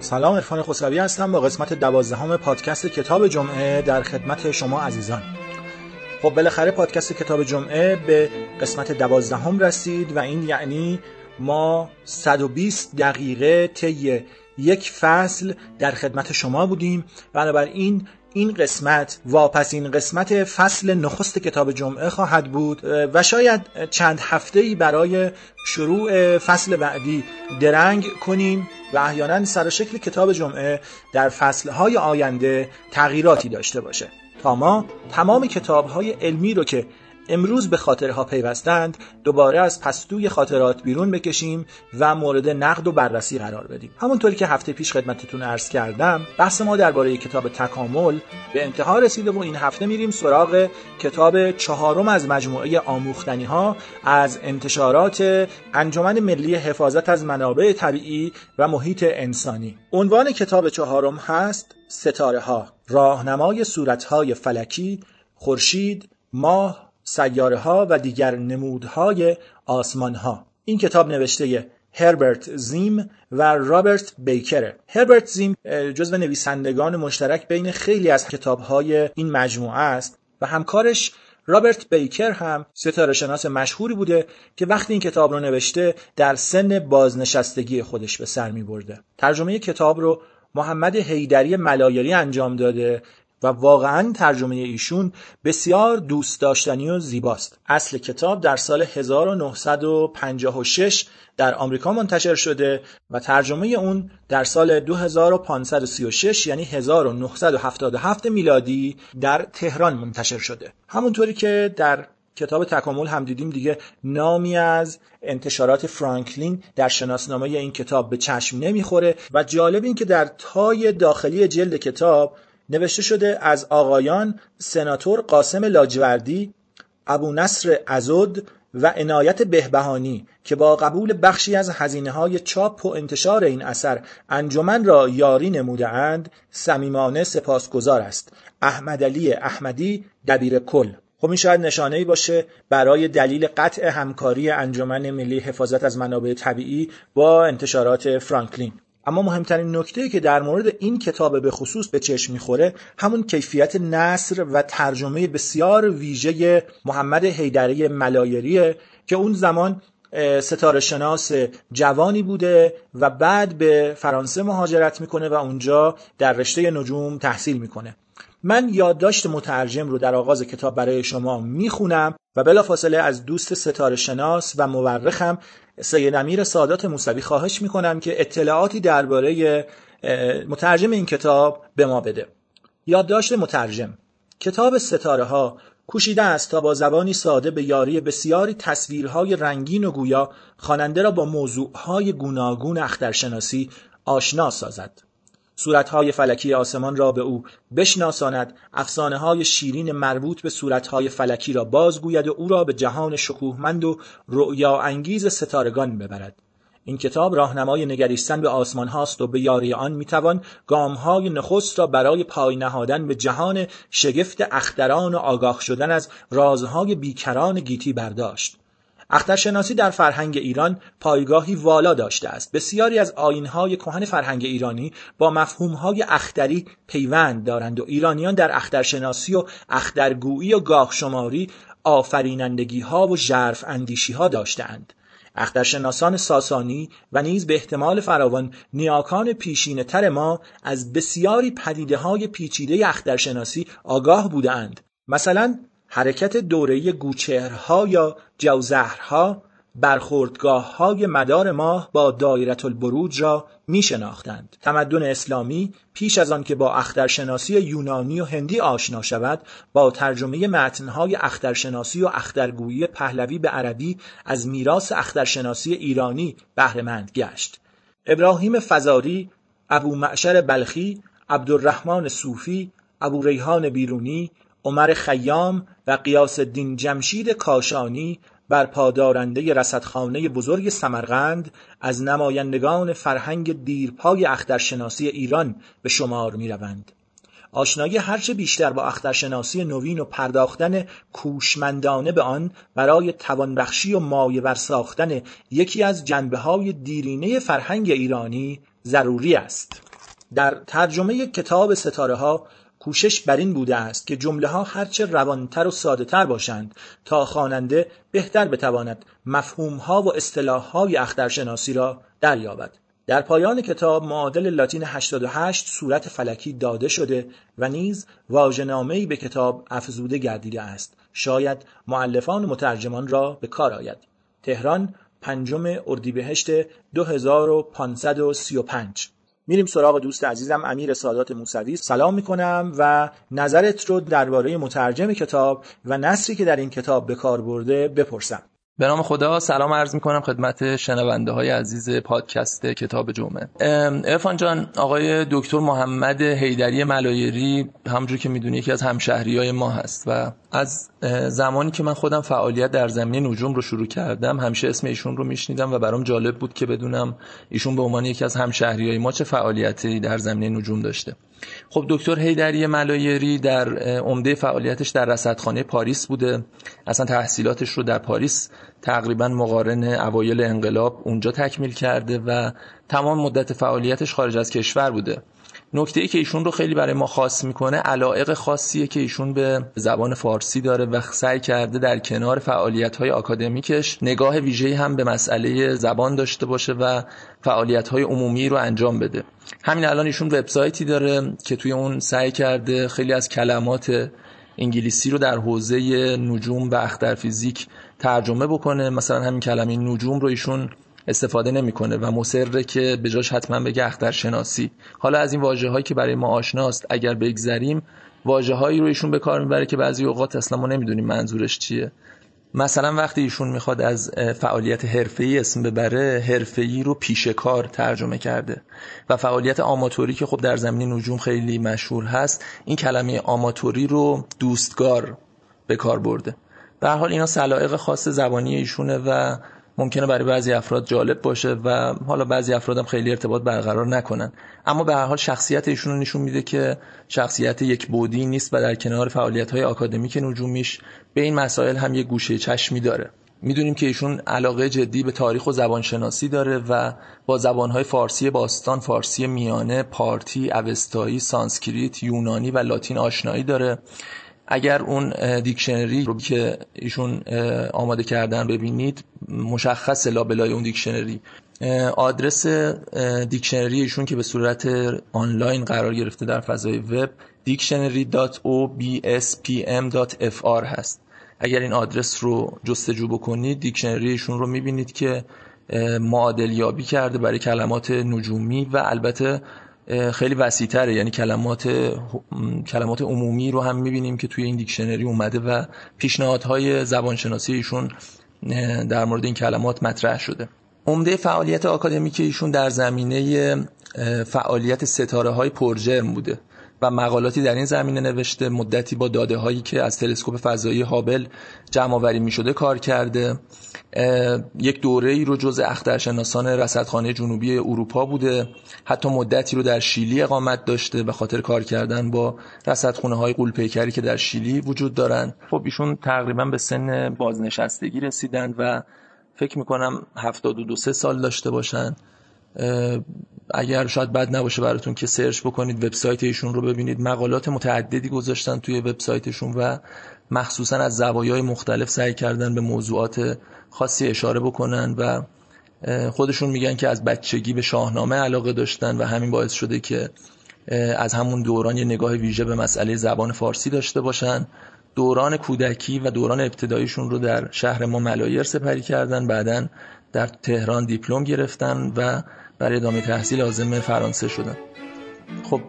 سلام عرفان خسروی هستم با قسمت دوازدهم پادکست کتاب جمعه در خدمت شما عزیزان. خب بالاخره پادکست کتاب جمعه به قسمت دوازدهم رسید و این یعنی ما 120 دقیقه طی یک فصل در خدمت شما بودیم. بنابراین این قسمت واپسین قسمت فصل نخست کتاب جمعه خواهد بود و شاید چند هفته ای برای شروع فصل بعدی درنگ کنیم و احیانا سر شکل کتاب جمعه در فصلهای آینده تغییراتی داشته باشه. تا ما تمام کتابهای علمی رو که امروز به خاطرها پیوستند دوباره از پستوی خاطرات بیرون بکشیم و مورد نقد و بررسی قرار بدیم. همونطوری که هفته پیش خدمتتون عرض کردم بحث ما درباره کتاب تکامل به انتها رسیده و این هفته میریم سراغ کتاب چهارم از مجموعه آموختنی ها از انتشارات انجمن ملی حفاظت از منابع طبیعی و محیط انسانی. عنوان کتاب چهارم هست ستاره ها راهنمای صورت های فلکی خورشید ماه سیاره ها و دیگر نمودهای آسمان ها این کتاب نوشته هربرت زیم و رابرت بیکره هربرت زیم جزو نویسندگان مشترک بین خیلی از کتابهای این مجموعه است و همکارش رابرت بیکر هم ستاره شناس مشهوری بوده که وقتی این کتاب رو نوشته در سن بازنشستگی خودش به سر می برده. ترجمه کتاب رو محمد حیدری ملایری انجام داده و واقعا ترجمه ایشون بسیار دوست داشتنی و زیباست. اصل کتاب در سال 1956 در آمریکا منتشر شده و ترجمه اون در سال 2536 یعنی 1977 میلادی در تهران منتشر شده. همونطوری که در کتاب تکامل هم دیدیم دیگه نامی از انتشارات فرانکلین در شناسنامه این کتاب به چشم نمی‌خوره و جالب این که در تای داخلی جلد کتاب نوشته شده از آقایان سناتور قاسم لاجوردی ابو نصر ازود و عنایت بهبهانی که با قبول بخشی از هزینه های چاپ و انتشار این اثر انجمن را یاری نموده اند سمیمانه سپاسگزار است. احمد علی احمدی دبیر کل. خب این شاید نشانه ای باشه برای دلیل قطع همکاری انجمن ملی حفاظت از منابع طبیعی با انتشارات فرانکلین. اما مهمترین نکته که در مورد این کتاب به خصوص به چشم می‌خوره همون کیفیت نصر و ترجمه بسیار ویژه محمد حیدری ملایریه که اون زمان ستاره شناس جوانی بوده و بعد به فرانسه مهاجرت می‌کنه و اونجا در رشته نجوم تحصیل می‌کنه. من یادداشت مترجم رو در آغاز کتاب برای شما می‌خونم و بلافاصله از دوست ستاره شناس و مورخم سید امیر سادات موسوی خواهش می‌کنم که اطلاعاتی درباره مترجم این کتاب به ما بده. یادداشت مترجم کتاب ستاره ها کوشیده است تا با زبانی ساده به یاری بسیاری تصویرهای رنگین و گویا خواننده را با موضوعهای گوناگون اخترشناسی آشنا سازد. صورتهای فلکی آسمان را به او بشناساند. افسانه های شیرین مربوط به صورتهای فلکی را بازگوید و او را به جهان شکوهمند و رؤیا انگیز ستارگان ببرد. این کتاب راهنمای نگریستن به آسمان هاست و به یاری آن می‌توان گام های نخست را برای پای نهادن به جهان شگفت اختران و آگاه شدن از رازهای بیکران گیتی برداشت. اخترشناسی در فرهنگ ایران پایگاهی والا داشته است. بسیاری از آینهای کهن فرهنگ ایرانی با مفهومهای اختری پیوند دارند و ایرانیان در اخترشناسی و اخترگویی و گاهشماری آفرینندگی ها و ژرف اندیشی ها داشتند اخترشناسان ساسانی و نیز به احتمال فراوان نیاکان پیشینه تر ما از بسیاری پدیده های پیچیده اخترشناسی آگاه بودند مثلا حرکت دوره‌ای گوچهرها یا جوزهرها برخوردگاه های مدار ماه با دایرت البروج را می شناختند. تمدن اسلامی پیش از آن که با اخترشناسی یونانی و هندی آشنا شود با ترجمه متنهای اخترشناسی و اخترگویی پهلوی به عربی از میراث اخترشناسی ایرانی بهرهمند گشت. ابراهیم فزاری، ابو معشر بلخی، عبدالرحمن صوفی، ابو ریحان بیرونی، عمر خیام و قیاس الدین جمشید کاشانی بر پادارنده رصدخانه بزرگ سمرقند از نمایندگان فرهنگ دیرپای اخترشناسی ایران به شمار می روند. آشنایی هرچه بیشتر با اخترشناسی نوین و پرداختن کوشمندانه به آن برای توانبخشی و مایه ساختن یکی از جنبه های دیرینه فرهنگ ایرانی ضروری است در ترجمه کتاب ستاره ها کوشش بر این بوده است که جمله ها هرچه روانتر و ساده تر باشند تا خواننده بهتر بتواند مفهوم ها و اصطلاح های اخترشناسی را دریابد. در پایان کتاب معادل لاتین 88 صورت فلکی داده شده و نیز واژه‌نامه‌ای به کتاب افزوده گردیده است. شاید معلفان و مترجمان را به کار آید. تهران پنجم اردیبهشت 2535 میریم سراغ دوست عزیزم امیر سادات موسوی. سلام می‌کنم و نظرت رو درباره مترجم کتاب و نصری که در این کتاب به کار برده بپرسم. به نام خدا سلام عرض می کنم خدمت شنونده های عزیز پادکست کتاب جمعه. ارفان جان آقای دکتر محمد حیدری ملایری همجور که می‌دونی یکی از همشهری های ما هست و از زمانی که من خودم فعالیت در زمینه نجوم رو شروع کردم همیشه اسم ایشون رو میشنیدم و برام جالب بود که بدونم ایشون به عنوان یکی از همشهری های ما چه فعالیتی در زمینه نجوم داشته. خب دکتر هیدری ملایری در عمده فعالیتش در رصدخانه پاریس بوده. اصلا تحصیلاتش رو در پاریس تقریبا مقارن اوایل انقلاب اونجا تکمیل کرده و تمام مدت فعالیتش خارج از کشور بوده. نکته ای که ایشون رو خیلی برای ما خاص می‌کنه علائق خاصیه که ایشون به زبان فارسی داره و سعی کرده در کنار فعالیت های آکادمیکش نگاه ویژه‌ای هم به مسئله زبان داشته باشه و فعالیت های عمومی رو انجام بده. همین الان ایشون وبسایتی داره که توی اون سعی کرده خیلی از کلمات انگلیسی رو در حوزه نجوم و اختر فیزیک ترجمه بکنه. مثلا همین کلمه نجوم رو ایشون استفاده نمی‌کنه و مصره که به جاش حتما بگه اخترشناسی. حالا از این واژه هایی که برای ما آشناست اگر بگذریم واژه هایی رو ایشون به کار می‌بره که بعضی اوقات اصلا ما نمی‌دونیم منظورش چیه. مثلا وقتی ایشون می‌خواد از فعالیت حرفه‌ای اسم ببره حرفه‌ای رو پیش کار ترجمه کرده. و فعالیت آماتوری که خب در زمین نجوم خیلی مشهور هست این کلمه آماتوری رو دوستگار به کار برده. به حال اینا سلایق خاص زبانی ایشونه و ممکنه برای بعضی افراد جالب باشه و حالا بعضی افراد هم خیلی ارتباط برقرار نکنن. اما به هر حال شخصیت ایشون رو نشون میده که شخصیت یک بودی نیست و در کنار فعالیت های آکادمیک نجومیش به این مسائل هم یک گوشه چشمی داره. می‌دونیم که ایشون علاقه جدی به تاریخ و زبانشناسی داره و با زبانهای فارسی باستان، فارسی میانه، پارتی، اوستایی، سانسکریت، یونانی و لاتین آشنایی داره. اگر اون دیکشنری رو که ایشون آماده کردن ببینید مشخص لابلای اون دیکشنری. آدرس دیکشنری ایشون که به صورت آنلاین قرار گرفته در فضای وب dictionary.obspm.fr هست. اگر این آدرس رو جستجو بکنید دیکشنری ایشون رو می‌بینید که معادل یابی کرده برای کلمات نجومی و البته خیلی وسیعتره. یعنی کلمات کلمات عمومی رو هم می‌بینیم که توی این دیکشنری اومده و پیشنهادهای زبانشناسی ایشون در مورد این کلمات مطرح شده. عمده فعالیت آکادمیک ایشون در زمینه فعالیت ستاره های پرجرم بوده. و مقالاتی در این زمینه نوشته مدتی با داده هایی که از تلسکوپ فضایی هابل جمع آوری می شده کار کرده. یک دوره ای رو جز اخترشناسان رصدخانه جنوبی اروپا بوده. حتی مدتی رو در شیلی اقامت داشته به خاطر کار کردن با رصدخونه های قولپیکری که در شیلی وجود دارن. خب ایشون تقریبا به سن بازنشستگی رسیدن و فکر می‌کنم 72 سال داشته باشن. اگر شاید بد نباشه براتون که سرچ بکنید وبسایت ایشون رو ببینید. مقالات متعددی گذاشتن توی وبسایتشون و مخصوصا از زوایای مختلف سعی کردن به موضوعات خاصی اشاره بکنن و خودشون میگن که از بچگی به شاهنامه علاقه داشتن و همین باعث شده که از همون دوران یه نگاه ویژه به مسئله زبان فارسی داشته باشن. دوران کودکی و دوران ابتداییشون رو در شهر ما ملایر سپری کردن. بعدا در تهران دیپلم گرفتن و برای ادامه تحصیل لازم فرانسه شدن خب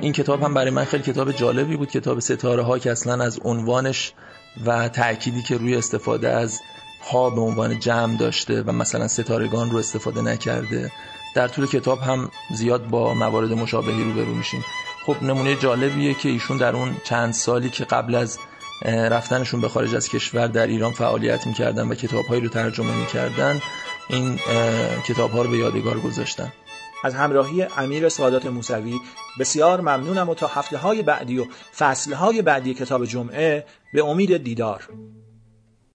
این کتاب هم برای من خیلی کتاب جالبی بود. کتاب ستاره ها که اصلا از عنوانش و تأکیدی که روی استفاده از ها به عنوان جمع داشته و مثلا ستارگان رو استفاده نکرده. در طول کتاب هم زیاد با موارد مشابهی رو برو میشیم. خب نمونه جالبیه که ایشون در اون چند سالی که قبل از رفتنشون به خارج از کشور در ایران فعالیت می‌کردن و کتابهایی رو ترجمه می‌کردن این کتاب ها رو به یادگار گذاشتن. از همراهی امیر سادات موسوی بسیار ممنونم و تا هفته های بعدی و فصل های بعدی کتاب جمعه به امید دیدار.